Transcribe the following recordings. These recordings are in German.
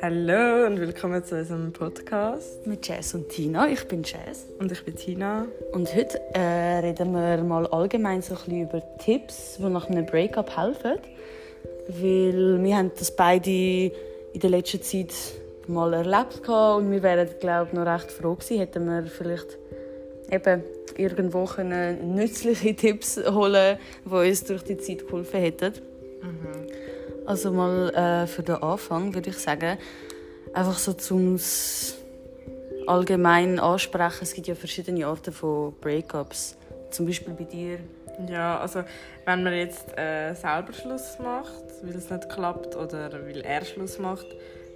Hallo und willkommen zu unserem Podcast. Mit Jazz und Tina. Ich bin Jazz. Und ich bin Tina. Und heute äh, reden wir mal allgemein so ein bisschen über Tipps, die nach einem Breakup helfen. Weil wir haben das beide in der letzten Zeit mal erlebt und wir wären, glaube ich, noch recht froh gewesen, hätten wir vielleicht eben irgendwo können nützliche Tipps holen die uns durch die Zeit geholfen hätten. Mhm. Also mal äh, für den Anfang würde ich sagen, einfach so zum allgemein ansprechen. Es gibt ja verschiedene Arten von Breakups. Zum Beispiel bei dir. Ja, also wenn man jetzt äh, selber Schluss macht, weil es nicht klappt, oder weil er Schluss macht,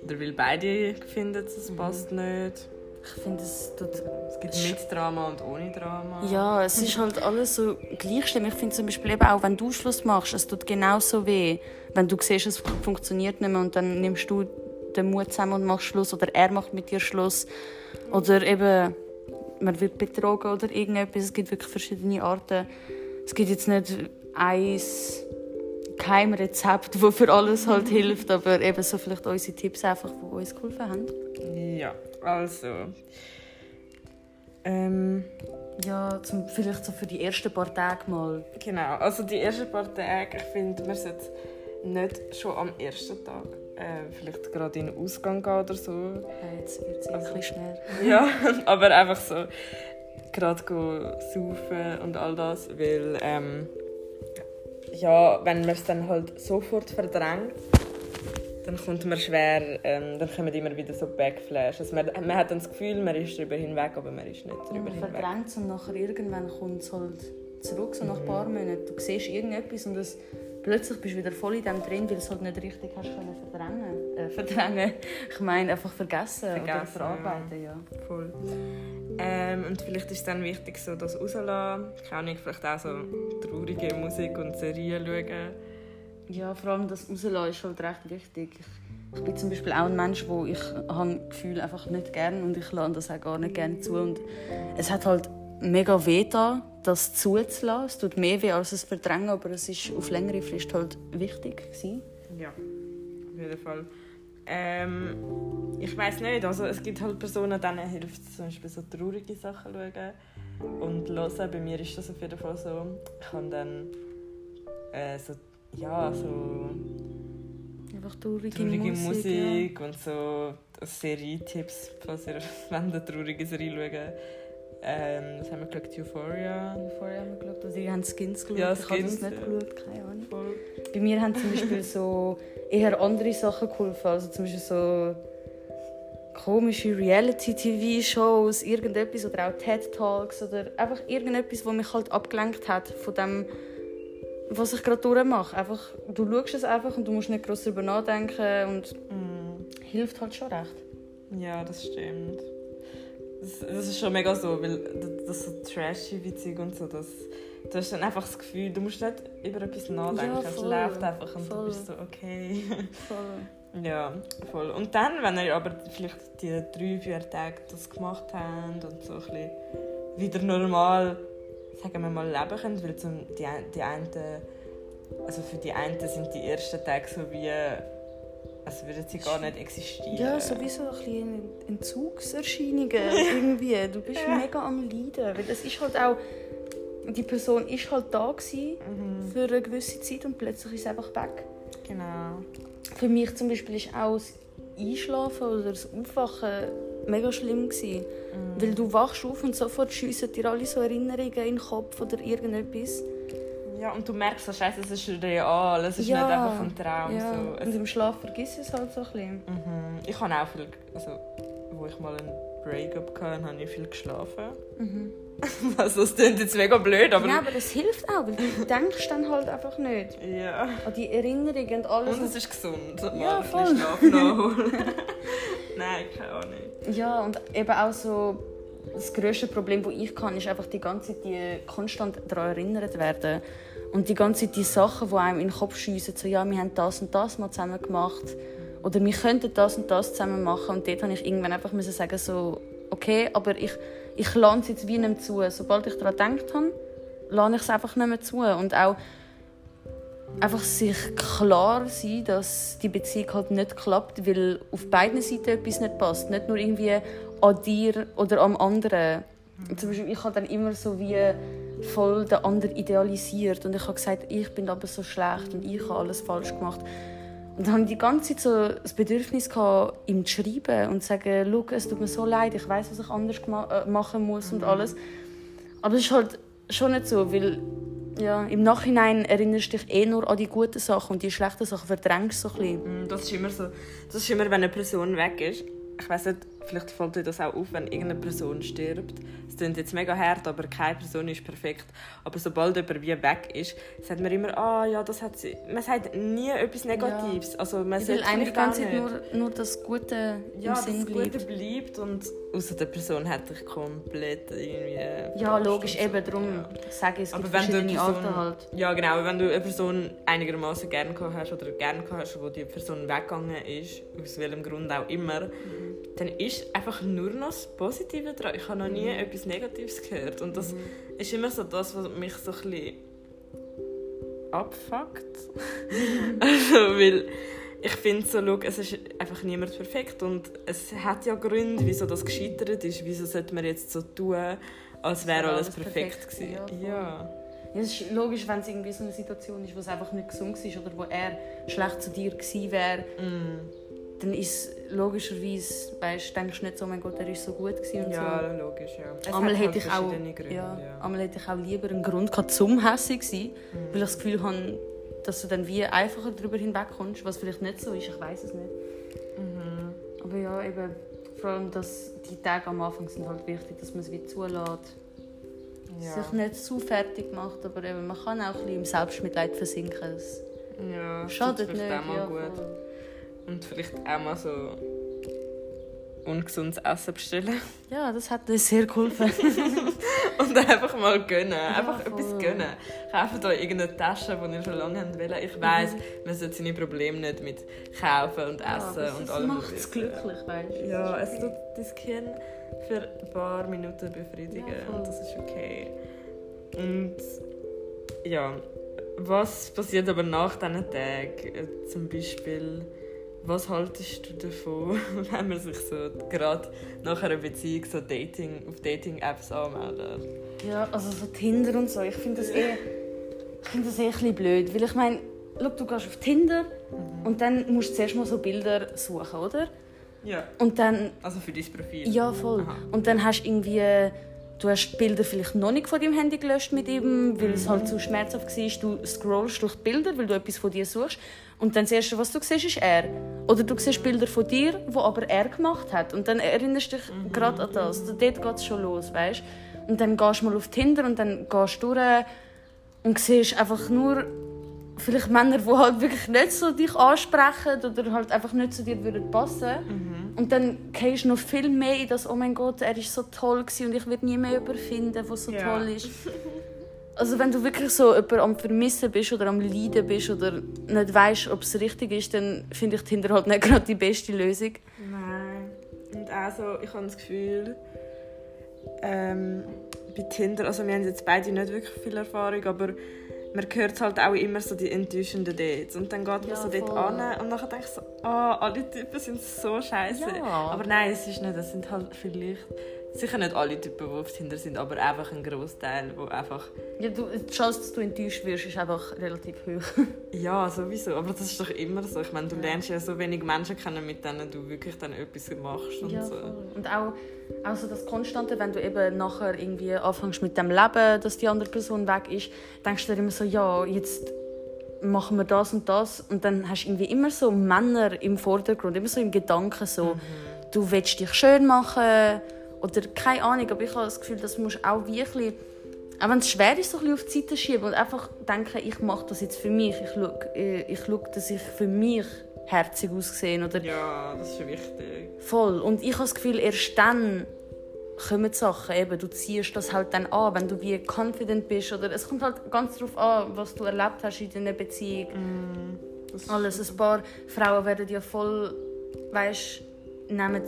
oder weil beide finden, es mhm. passt nicht ich finde, es tut... Es gibt mit Drama und ohne Drama. Ja, es ist halt alles so gleich schlimm. Ich finde zum Beispiel eben auch, wenn du Schluss machst, es tut genauso weh. Wenn du siehst, es funktioniert nicht mehr und dann nimmst du den Mut zusammen und machst Schluss oder er macht mit dir Schluss. Oder eben, man wird betrogen oder irgendetwas. Es gibt wirklich verschiedene Arten. Es gibt jetzt nicht ein Keimrezept, das für alles halt hilft, aber eben so vielleicht unsere Tipps einfach, die uns geholfen haben. Ja, also. Ähm, ja, zum, vielleicht so für die ersten paar Tage mal. Genau, also die ersten paar Tage, ich finde, man sollte nicht schon am ersten Tag äh, vielleicht gerade in den Ausgang gehen oder so. Ja, jetzt wird es also, ein bisschen schnell. ja, aber einfach so gerade saufen und all das, weil ähm, ja, wenn man es dann halt sofort verdrängt, dann kommt man schwer, ähm, dann kommen immer wieder so Backflash. Also man, man hat dann das Gefühl, man ist darüber hinweg, aber man ist nicht darüber hinweg. Man verdrängt es und nachher irgendwann kommt es halt zurück, so nach ein paar Monaten. Du siehst irgendetwas und das, plötzlich bist du wieder voll in dem drin, weil du es halt nicht richtig hast können verdrängen. Äh, verdrängen. Ich meine, einfach vergessen, vergessen oder verarbeiten, ja. ja. Voll. Ähm, und vielleicht ist es dann wichtig, so das rauszulassen. Kann ich vielleicht auch so traurige Musik und Serien schauen ja, vor allem das Rauslassen ist halt recht wichtig. Ich bin zum Beispiel auch ein Mensch, wo ich habe Gefühl einfach nicht gerne und ich lasse das auch gar nicht gerne zu. Und es hat halt mega weh da, das zuzulassen. Es tut mehr weh als es verdrängen, aber es ist auf längere Frist halt wichtig gewesen. Ja, auf jeden Fall. Ähm, ich weiß nicht, also es gibt halt Personen, denen hilft es zum Beispiel so traurige Sachen schauen und hören. Bei mir ist das auf jeden Fall so. Ich habe dann äh, so ja, so einfach traurige, traurige Musik, Musik ja. und so Serietipps, falls ihr eine traurige Serie schauen ähm, was haben wir geschaut? Euphoria. Euphoria haben wir geschaut. Also, ihr habt Skins geschaut. Ja, ich habe das nicht geschaut, keine Ahnung. Voll. Bei mir haben zum Beispiel so eher andere Sachen geholfen. Also zum Beispiel so komische Reality-TV-Shows, irgendetwas oder auch TED-Talks oder einfach irgendetwas, was mich halt abgelenkt hat von dem was ich gerade durchmache. Einfach, du schaust es einfach und du musst nicht groß darüber nachdenken und mm. hilft halt schon recht. Ja, das stimmt. Das, das ist schon mega so, weil das so trashy witzig und so, das, du hast dann einfach das Gefühl, du musst nicht über etwas nachdenken, ja, es läuft einfach und voll. du bist so, okay. Voll. ja, voll. Und dann, wenn ihr aber vielleicht die drei, vier Tage das gemacht habt und so ein bisschen wieder normal sagen wir mal, leben können, weil zum, die, die einen, also für die einen sind die ersten Tage so wie, als würden sie gar nicht existieren. Ja, sowieso ein bisschen Entzugserscheinungen irgendwie. Du bist ja. mega am Leiden, weil es ist halt auch, die Person ist halt da gewesen mhm. für eine gewisse Zeit und plötzlich ist sie einfach weg. Genau. Für mich zum Beispiel ist auch das Einschlafen oder das Aufwachen mega schlimm gewesen. Mhm. Weil du wachst auf und sofort schiessen dir alle so Erinnerungen in den Kopf oder irgendetwas. Ja, und du merkst, so, Scheiße, es ist real, es ist ja, nicht einfach ein Traum. Ja. So. Und im Schlaf vergisst es halt so ein bisschen. Mhm. Ich habe auch viel, also, wo ich mal einen Breakup hatte, habe ich viel geschlafen. Mhm. Also, das klingt jetzt mega blöd, aber... Ja, aber das hilft auch, weil du denkst dann halt einfach nicht. Ja. An die Erinnerungen und alles. Und es ist gesund, ja, voll. Schlaf nachholen. Nein, keine Ahnung. Ja, und eben auch so das grösste Problem, das ich kann, ist einfach die ganze Zeit die konstant daran erinnert werden. Und die ganze Zeit die Sachen, die einem in den Kopf schiessen, so, ja, wir haben das und das mal zusammen gemacht. Oder wir könnten das und das zusammen machen. Und dort musste ich irgendwann einfach sagen, so, okay, aber ich, ich lerne es jetzt wie nicht zu. Sobald ich daran gedacht habe, lerne ich es einfach nicht mehr zu. Und auch, einfach sich klar sein, dass die Beziehung halt nicht klappt, weil auf beiden Seiten etwas nicht passt. Nicht nur irgendwie an dir oder am anderen. Zum Beispiel, ich habe dann immer so wie voll den anderen idealisiert und ich habe gesagt, ich bin aber so schlecht und ich habe alles falsch gemacht. Und dann hatte ich die ganze Zeit so das Bedürfnis, gehabt, ihm zu schreiben und zu sagen, Schau, es tut mir so leid, ich weiß, was ich anders äh, machen muss und alles. Aber es ist halt schon nicht so, weil ja, im Nachhinein erinnerst du dich eh nur an die guten Sachen und die schlechten Sachen verdrängst du so ein bisschen. Mm, das ist immer so. Das ist immer, wenn eine Person weg ist. Ich weiß nicht, vielleicht fällt dir das auch auf, wenn irgendeine Person stirbt. Es klingt jetzt mega hart, aber keine Person ist perfekt. Aber sobald jemand wie weg ist, sagt man immer, ah ja, das hat sie. Man sagt nie etwas Negatives. Ja. Also man ich will eigentlich die ganze Zeit nur, nur das Gute ja, im Sinn bleibt. das Gute bleibt und außer der Person hat dich komplett irgendwie... Ja, logisch, eben, darum ja. sage ich, es gibt aber wenn verschiedene Arten halt. Ja, genau, wenn du eine Person einigermaßen gerne hast oder gerne hast, wo die Person weggegangen ist, aus welchem Grund auch immer, mhm dann ist einfach nur noch das Positive dran. Ich habe noch nie mhm. etwas Negatives gehört. Und das mhm. ist immer so das, was mich so ein bisschen abfuckt. also, weil ich finde so, schau, es ist einfach niemand perfekt und es hat ja Gründe, wieso das gescheitert ist. Wieso sollte man jetzt so tun, als wäre alles, perfekt gewesen. Ja. ja. Ja, es ist logisch, wenn es irgendwie so eine Situation ist, wo es einfach nicht gesund ist oder wo er schlecht zu dir gewesen wäre. Mm dann ist logischerweise, weißt, denkst du nicht so, mein Gott, er ist so gut gewesen und ja, so. logisch, ja. Einmal hätte, halt ich auch, Gründe, ja, ja. hätte ich auch lieber einen Grund gehabt, zum hässlich zu sein, mhm. weil ich das Gefühl habe, dass du dann wie einfacher darüber hinwegkommst, was vielleicht nicht so ist, ich weiß es nicht. Mhm. Aber ja, eben, vor allem, dass die Tage am Anfang sind halt wichtig, dass man es wie zulässt. Ja. Sich nicht zu fertig macht, aber eben, man kann auch ein bisschen im Selbstmitleid versinken. Das ja, schadet nicht. Ja, gut. Voll. Und vielleicht auch mal so ungesundes Essen bestellen. Ja, das hat uns sehr geholfen. und einfach mal gönnen. Einfach ja, etwas gönnen. Kaufen da irgendeine Tasche, die ihr schon lange wollt. Ich weiss, mhm. man sollte seine Probleme nicht mit kaufen und essen ja, und allem. macht es glücklich, weißt du? Ja, es tut dein Kind für ein paar Minuten befriedigen. Ja, und das ist okay. Und ja, was passiert aber nach diesen Tagen? Zum Beispiel was haltest du davon, wenn man sich so gerade nach einer Beziehung so Dating, auf Dating-Apps anmeldet? Ja, also so Tinder und so. Ich finde das eh, ich finde das eh ein bisschen blöd, weil ich meine, schau, du gehst auf Tinder mhm. und dann musst du zuerst mal so Bilder suchen, oder? Ja. Und dann... Also für dein Profil? Ja, voll. Aha. Und dann hast du irgendwie du hast die Bilder vielleicht noch nicht von deinem Handy gelöscht mit ihm, weil es halt zu schmerzhaft war. Du scrollst durch die Bilder, weil du etwas von dir suchst. Und dann das Erste, was du siehst, ist er. Oder du siehst Bilder von dir, die aber er gemacht hat. Und dann erinnerst du dich mhm. gerade an das. Also dort geht es schon los, weißt Und dann gehst du mal auf Tinder und dann gehst du durch und siehst einfach nur vielleicht Männer, die halt wirklich nicht so dich ansprechen oder halt einfach nicht zu dir würden passen. Mhm. Und dann gehst du noch viel mehr in das, oh mein Gott, er ist so toll und ich werde nie mehr überfinden, der so ja. toll ist. Also wenn du wirklich so jemanden am Vermissen bist oder am Leiden bist oder nicht weißt, ob es richtig ist, dann finde ich Tinder halt nicht gerade die beste Lösung. Nein. Und also ich habe das Gefühl, ähm, bei Tinder, also wir haben jetzt beide nicht wirklich viel Erfahrung, aber man hört halt auch immer so die enttäuschenden Dates. Und dann geht man ja, so dort an und dann denke ich so, oh, alle Typen sind so scheiße. Ja. Aber nein, es ist nicht, das sind halt vielleicht sicher nicht alle Typen, die Tinder sind, aber einfach ein Großteil, wo einfach... Ja, du, die Chance, dass du enttäuscht wirst, ist einfach relativ hoch. ja, sowieso. Aber das ist doch immer so. Ich meine, du lernst ja so wenig Menschen kennen, mit denen du wirklich dann etwas machst und ja, so. Und auch, auch so das Konstante, wenn du eben nachher irgendwie anfängst mit dem Leben, dass die andere Person weg ist, denkst du dir immer so, ja, jetzt machen wir das und das und dann hast du irgendwie immer so Männer im Vordergrund, immer so im Gedanken so, mhm. du willst dich schön machen oder keine Ahnung, aber ich habe das Gefühl, das musst auch wirklich, auch wenn es schwer ist, so ein bisschen auf die Seite schieben und einfach denken, ich mache das jetzt für mich, ich schaue, äh, ich schaue dass ich für mich herzig aussehe. Oder ja, das ist wichtig. Voll. Und ich habe das Gefühl, erst dann kommen die Sachen, eben, du ziehst das halt dann an, wenn du wie confident bist oder es kommt halt ganz darauf an, was du erlebt hast in deiner Beziehung. Mm, Alles, ein paar Frauen werden ja voll, weißt, nehmen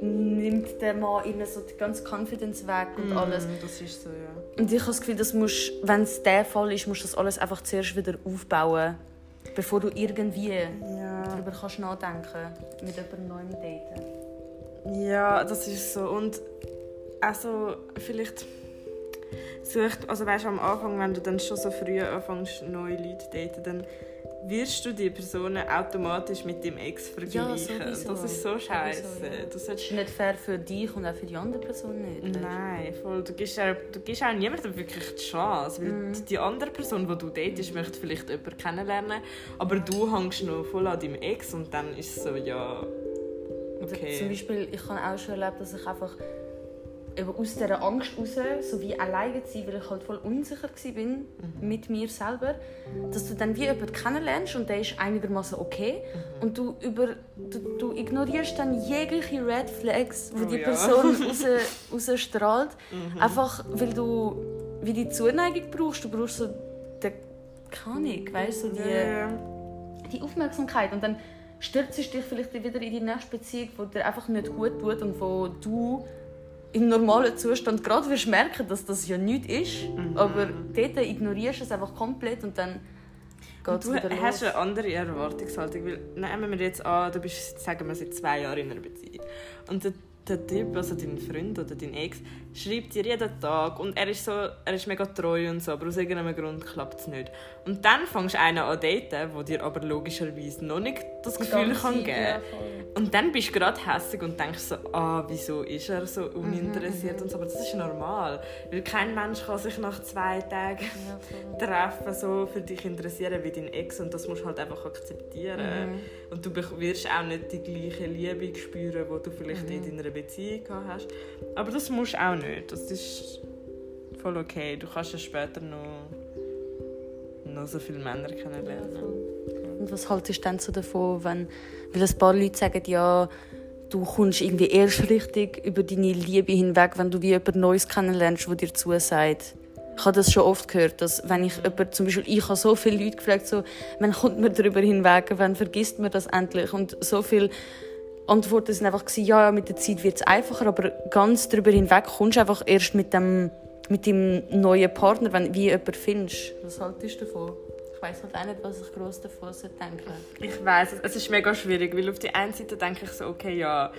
nimmt der Mann ihnen so die ganze Confidence weg und mm, alles. Das ist so, ja. Und ich habe das Gefühl, wenn es der Fall ist, musst du das alles einfach zuerst wieder aufbauen, bevor du irgendwie ja. darüber kannst nachdenken mit jemandem neuem daten. Ja, das ist so. Und also vielleicht sucht, also weißt, am Anfang, wenn du dann schon so früh anfängst, neue Leute zu daten, dann wirst du die Personen automatisch mit dem Ex vergleichen. Ja, das ist so scheiße. Ja. Das ist nicht fair für dich und auch für die andere Person nicht. Nein, voll. Du gibst, auch, du gibst auch niemandem wirklich die Chance. Weil mm. die andere Person, die du datest, möchte vielleicht jemanden kennenlernen, aber du hängst noch voll an deinem Ex und dann ist es so, ja... Okay. Zum Beispiel, ich habe auch schon erlebt, dass ich einfach eben aus dieser Angst raus, so wie alleine zu sein, weil ich halt voll unsicher war mhm. mit mir selber, dass du dann wie jemanden kennenlernst und der ist einigermaßen okay mhm. und du, über, du, du, ignorierst dann jegliche Red Flags, die oh, die Person ja. raus, rausstrahlt, mhm. einfach weil du wie die Zuneigung brauchst, du brauchst so die, keine Ahnung, weißt, so die, yeah. die Aufmerksamkeit und dann stürzt dich vielleicht wieder in die nächste Beziehung, die dir einfach nicht gut tut und wo du im normalen Zustand gerade wirst merken, dass das ja nichts ist, mhm. aber dort ignorierst du es einfach komplett und dann geht es wieder los. Du hast eine andere Erwartungshaltung, weil nehmen wir jetzt an, du bist, sagen wir, seit zwei Jahren in einer Beziehung und der Typ, also dein Freund oder dein Ex, schreibt dir jeden Tag und er ist, so, er ist mega treu und so, aber aus irgendeinem Grund klappt es nicht. Und dann fängst du einen an daten, der dir aber logischerweise noch nicht das Gefühl Ganz kann geben kann. Und dann bist du gerade hässlich und denkst so, ah, wieso ist er so mhm, uninteressiert mhm, und so. Aber das ist normal, weil kein Mensch kann sich nach zwei Tagen treffen, so für dich interessieren wie dein Ex und das musst du halt einfach akzeptieren. Mhm. Und du wirst auch nicht die gleiche Liebe spüren, die du vielleicht mhm. in deiner Beziehung hast. Aber das musst du auch nicht. Das ist voll okay. Du kannst ja später noch, noch so viele Männer kennenlernen. Und was haltest du dann so davon, wenn weil ein paar Leute sagen, ja, du kommst irgendwie erst richtig über deine Liebe hinweg, wenn du wie jemand Neues kennenlernst, der dir zusagt. Ich habe das schon oft gehört, dass wenn ich jemand, zum Beispiel, ich habe so viele Leute gefragt, so, wann kommt man darüber hinweg, wann vergisst man das endlich? Und so viele Antworten sind einfach ja, mit der Zeit wird es einfacher, aber ganz darüber hinweg kommst du einfach erst mit dem, mit dem neuen Partner, wenn du wie jemand findest. Was haltest du davon? weiß halt auch nicht, was ich groß davon denke. Ich weiß, es ist mega schwierig, weil auf die einen Seite denke ich so, okay, ja,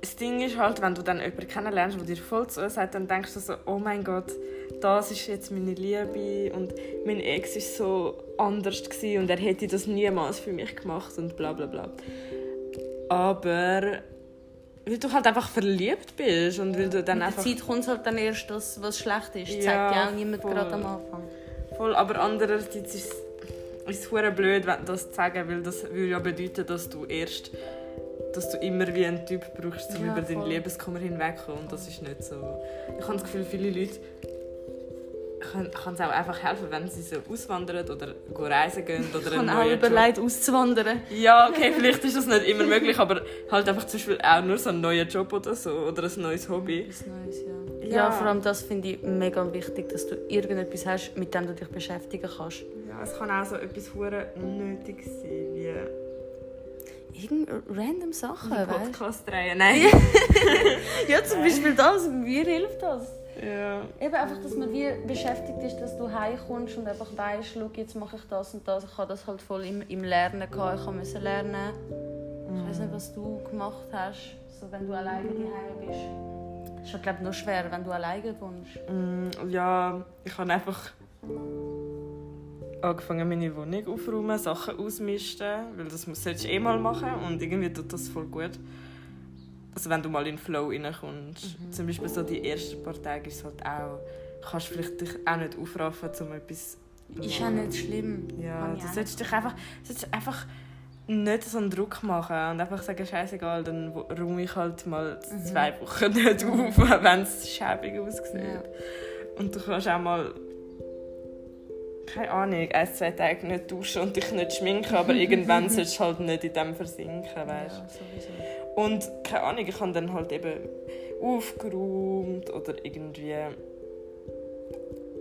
das Ding ist halt, wenn du dann jemanden kennenlernst, der dir voll zu sagt, dann denkst du so, oh mein Gott, das ist jetzt meine Liebe und mein Ex ist so anders gewesen und er hätte das niemals für mich gemacht und bla bla bla. Aber weil du halt einfach verliebt bist und weil du dann Mit einfach... der Zeit kommt halt dann erst das, was schlecht ist. Ja, zeigt ja auch niemand gerade am Anfang. Voll, aber andererseits ist es ist blöd, das zu sagen, weil das würde ja bedeuten, dass du erst dass du immer wie einen Typ brauchst, um ja, über deinen Lebenskummer hinwegzukommen. Und das ist nicht so. Ich habe das Gefühl, viele Leute kann es auch einfach helfen, wenn sie so auswandern oder reisen gehen oder ich neuen auch überlegt, auszuwandern. Ja, okay, vielleicht ist das nicht immer möglich, aber halt einfach zum Beispiel auch nur so einen neuen Job oder so oder ein neues Hobby. Etwas Neues, ja. Ja. ja, vor allem das finde ich mega wichtig, dass du irgendetwas hast, mit dem du dich beschäftigen kannst. Ja, es kann auch so etwas hure unnötig sein, wie irgend random Sachen, weißt Podcast drehen, nein. ja, zum Beispiel das, mir hilft das. Ja. Eben einfach, dass man wie beschäftigt ist, dass du heimkommst und einfach weißt, schau, jetzt mache ich das und das. Ich habe das halt voll im, im Lernen gehabt. Ich musste lernen. Mm. Ich weiß nicht, was du gemacht hast, so wenn du alleine daheim bist. Es ist glaube ich noch schwer, wenn du alleine wohnst. Mm, ja, ich habe einfach angefangen, meine Wohnung aufzuräumen, Sachen ausmisten, weil das solltest du eh mal machen und irgendwie tut das voll gut also wenn du mal in den Flow reinkommst, mhm. zum Beispiel so die ersten paar Tage ist halt auch, kannst du vielleicht dich auch nicht aufraffen, um etwas Ist auch nicht schlimm. Ja, du solltest dich einfach, solltest einfach nicht so einen Druck machen und einfach sagen, scheißegal, dann räume ich halt mal mhm. zwei Wochen nicht auf, wenn es schäbig aussieht. Ja. Und du kannst auch mal keine Ahnung, ein, zwei Tage nicht duschen und dich nicht schminken, aber irgendwann sollst du halt nicht in dem versinken, weißt ja. Und keine Ahnung, ich habe dann halt eben aufgeräumt oder irgendwie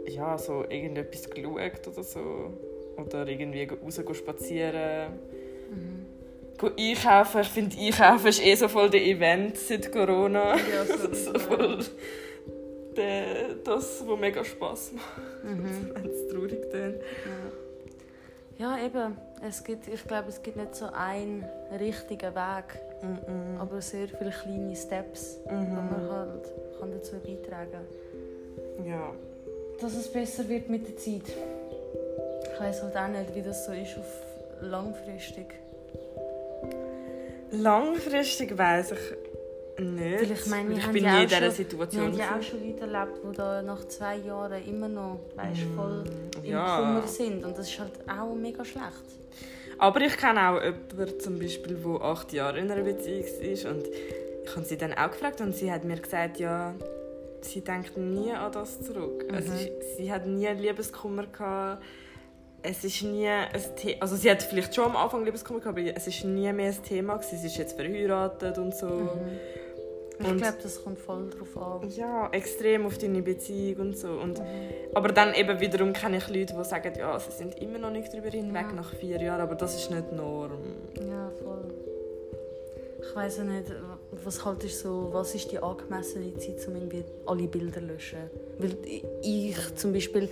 ja, so irgendetwas geschaut oder so. Oder irgendwie raus spazieren. Mhm. einkaufen. Ich finde, Einkaufen ist eh so voll der Event seit Corona. Ja, so, so voll der, das, was mega Spass macht. Mhm. Wenn es traurig tönt. Ja. ja, eben. Es gibt, ich glaube, es gibt nicht so einen richtigen Weg. Mhm. Aber sehr viele kleine Steps, die man halt kann dazu beitragen kann. Ja. Dass es besser wird mit der Zeit. Ich weiß halt auch nicht, wie das so ist auf langfristig. Langfristig weiß ich nicht. Weil ich meine, ich bin nie in dieser Situation. Wir haben ja auch schon Leute erlebt, die da nach zwei Jahren immer noch weißt, mm, voll im ja. Kummer sind. Und das ist halt auch mega schlecht. Aber ich kenne auch jemanden, zum Beispiel, der acht Jahre in einer Beziehung ist. Und ich habe sie dann auch gefragt und sie hat mir gesagt, ja, sie denkt nie an das zurück. Mhm. Also, sie hat nie Liebeskummer gehabt es ist nie ein Thema, also sie hat vielleicht schon am Anfang Liebeskummer gehabt, aber es ist nie mehr ein Thema gewesen. Sie ist jetzt verheiratet und so. Mhm. Ich glaube, das kommt voll drauf an. Ja, extrem auf deine Beziehung und so. Und, mhm. Aber dann eben wiederum kenne ich Leute, die sagen, ja, sie sind immer noch nicht darüber hinweg ja. nach vier Jahren, aber das ist nicht Norm. Ja, voll. Ich weiß nicht, was halt ist so, was ist die angemessene Zeit, um irgendwie alle Bilder zu löschen? Weil ich zum Beispiel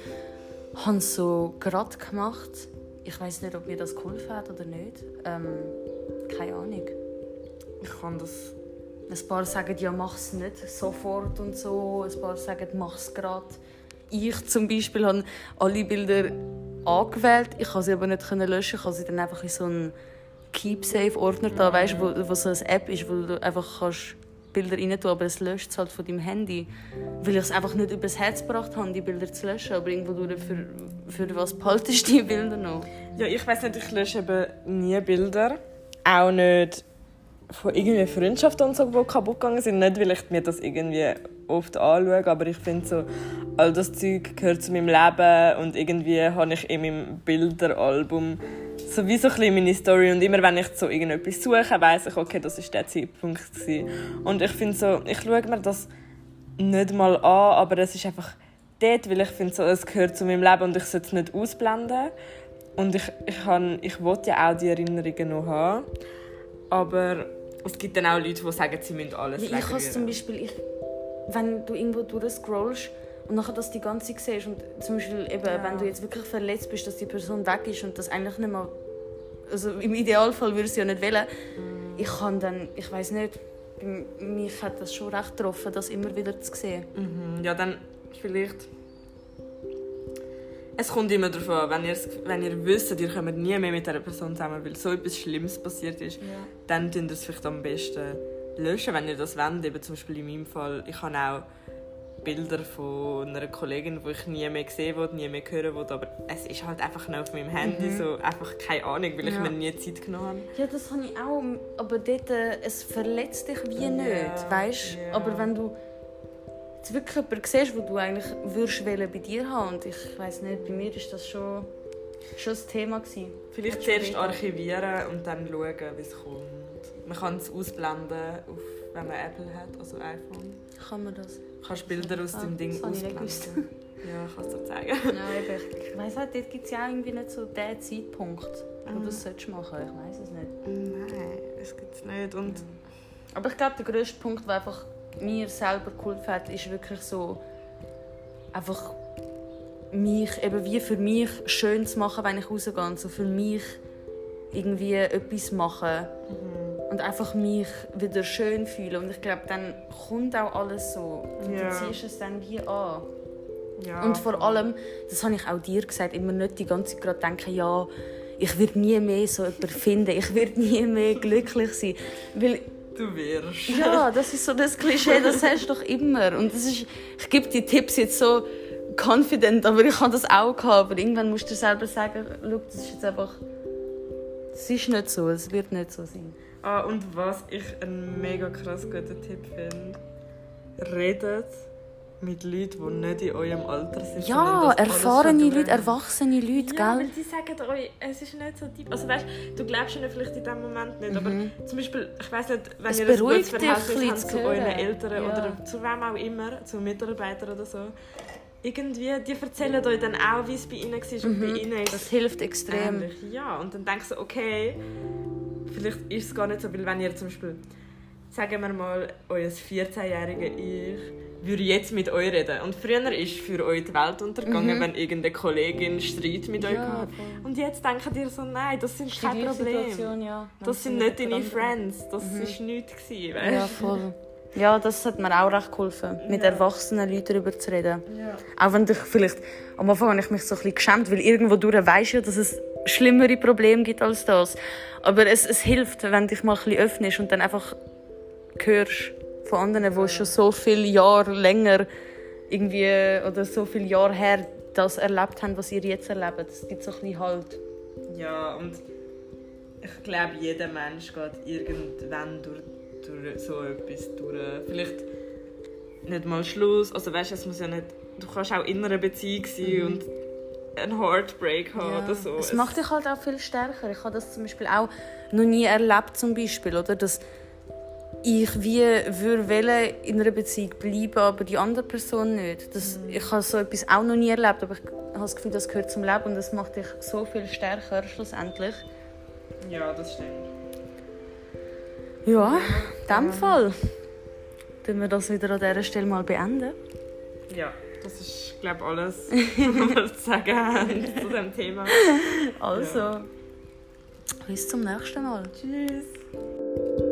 habe es so gerade gemacht. Ich weiß nicht, ob mir das geholfen hat oder nicht. Ähm, keine Ahnung. Ich kann das. Ein paar sagen, ja, mach es nicht sofort und so. Ein paar sagen, mach es gerade. Ich zum Beispiel habe alle Bilder angewählt. Ich konnte sie aber nicht löschen. Ich habe sie dann einfach in so einen Keep-Safe-Ordner da, weißt, wo, wo so eine App ist, wo du einfach kannst Bilder rein tun, aber es löscht es halt von deinem Handy. Weil ich es einfach nicht übers Herz gebracht habe, die Bilder zu löschen. Aber irgendwo durch, für, für was behaltest du die Bilder noch? Ja, ich weiß nicht, ich lösche eben nie Bilder. Auch nicht von irgendwie Freundschaften und so, die kaputt gegangen sind. Nicht, weil ich mir das irgendwie oft anschaue, aber ich finde so, all das Zeug gehört zu meinem Leben und irgendwie habe ich in meinem Bilderalbum so wie so ein meine Story und immer wenn ich so irgendetwas suche, weiß ich, okay, das ist der Zeitpunkt gewesen. und ich finde so, ich schaue mir das nicht mal an, aber es ist einfach dort, weil ich finde so, es gehört zu meinem Leben und ich sollte es nicht ausblenden und ich, ich, ich wollte ja auch die Erinnerungen noch haben, aber es gibt dann auch Leute, die sagen, sie müssen alles ja, Ich habe zum Beispiel, ich, wenn du irgendwo durchscrollst und nachher das die ganze Zeit siehst und zum Beispiel eben, ja. wenn du jetzt wirklich verletzt bist, dass die Person weg ist und das eigentlich nicht mehr also im Idealfall würde es ja nicht wählen. Mm. Ich kann dann, ich weiß nicht, mich hat das schon recht getroffen, das immer wieder zu sehen. Mhm. Ja, dann vielleicht... Es kommt immer darauf an, wenn ihr, wenn ihr wisst, ihr kommt nie mehr mit dieser Person zusammen, weil so etwas Schlimmes passiert ist, ja. dann könnt ihr es vielleicht am besten löschen, wenn ihr das wollt. Eben zum Beispiel in meinem Fall, ich habe auch Bilder von einer Kollegin, die ich nie mehr sehen will, nie mehr hören will, aber es ist halt einfach noch auf meinem Handy, mhm. so einfach keine Ahnung, weil ich ja. mir nie Zeit genommen habe. Ja, das habe ich auch, aber dort, äh, es verletzt dich wie ja. nicht, weißt? Aber wenn du jetzt wirklich jemanden siehst, wo du eigentlich würdest bei dir haben und ich weiß nicht, bei mir ist das schon, schon das Thema gewesen. Vielleicht zuerst archivieren und dann schauen, wie es kommt. Man kann es ausblenden, auf, wenn man Apple hat, also iPhone. Kann man das? Kannst Bilder aus ah, dem Ding ausblenden. Ja, kannst du zeigen. Ja, ich, ich weiss halt, dort gibt es ja irgendwie nicht so den Zeitpunkt, wo mhm. du es machen solltest. Ich weiß es nicht. Nein, das gibt es nicht. Und Aber ich glaube, der grösste Punkt, der einfach mir selber cool gefällt, ist wirklich so einfach mich eben wie für mich schön zu machen, wenn ich rausgehe. So für mich irgendwie etwas machen. Mhm und einfach mich wieder schön fühlen. Und ich glaube, dann kommt auch alles so. Und ja. du ziehst es dann wie an. Ja. Und vor allem, das habe ich auch dir gesagt, immer nicht die ganze Zeit gerade denken, ja, ich werde nie mehr so jemanden finden, ich werde nie mehr glücklich sein. Weil Du wirst. Ja, das ist so das Klischee, das hast du doch immer. Und das ist, ich gebe die Tipps jetzt so confident, aber ich habe das auch gehabt. Aber irgendwann musst du selber sagen, schau, das ist jetzt einfach, es ist nicht so, es wird nicht so sein. Ah, und was ich einen mega krass guten Tipp finde, redet mit Leuten, die nicht in eurem Alter sind. Ja, erfahrene Leute, erwachsene Leute, ja, gell? weil die sagen euch, es ist nicht so deep. Also weißt du, glaubst ihnen vielleicht in dem Moment nicht, mhm. aber zum Beispiel, ich weiß nicht, wenn es ihr ein gutes Verhältnis habt zu euren Eltern ja. oder zu wem auch immer, zu Mitarbeitern oder so, irgendwie, die erzählen euch dann auch, wie es bei ihnen war und mhm. bei ihnen ist Das hilft extrem. Ähnlich. Ja, und dann denkst du, okay vielleicht ist es gar nicht so, weil wenn ihr zum Beispiel, sagen wir mal, euer 14-jährige Ich würde jetzt mit euch reden. Und früher ist für euch die Welt untergegangen, mhm. wenn irgendeine Kollegin Streit mit euch ja, hat. Und jetzt denkt ihr so, nein, das sind kein Problem. Ja. Das sind nicht deine Friends, das mhm. nichts gewesen, weißt? Ja, voll. Ja, das hat mir auch recht geholfen, mit ja. erwachsenen Leuten darüber zu reden. Ja. Auch wenn ich vielleicht, am Anfang habe ich mich so ein bisschen geschämt, weil irgendwo durch weisst ja, dass es schlimmere Probleme gibt als das. Aber es, es hilft, wenn dich mal ein bisschen öffnest und dann einfach hörst von anderen, die schon so viele Jahre länger irgendwie oder so viele Jahre her das erlebt haben, was ihr jetzt erlebt. Es gibt so ein bisschen halt. Ja, und ich glaube, jeder Mensch geht irgendwann durch durch so etwas durch. Vielleicht nicht mal Schluss. Also weißt, es muss ja nicht. Du kannst auch in einer Beziehung sein mhm. und einen Heartbreak haben ja. oder so. Es macht dich halt auch viel stärker. Ich habe das zum Beispiel auch noch nie erlebt, zum Beispiel, oder? Dass ich wie würde in einer Beziehung bleiben, aber die andere Person nicht. Das, mhm. Ich habe so etwas auch noch nie erlebt, aber ich habe das Gefühl, das gehört zum Leben und das macht dich so viel stärker schlussendlich. Ja, das stimmt. Ja, in dem Fall können wir das wieder an dieser Stelle mal beenden. Ja, das ist, glaube ich, alles, was wir zu sagen haben zu diesem Thema. Also, ja. bis zum nächsten Mal. Tschüss.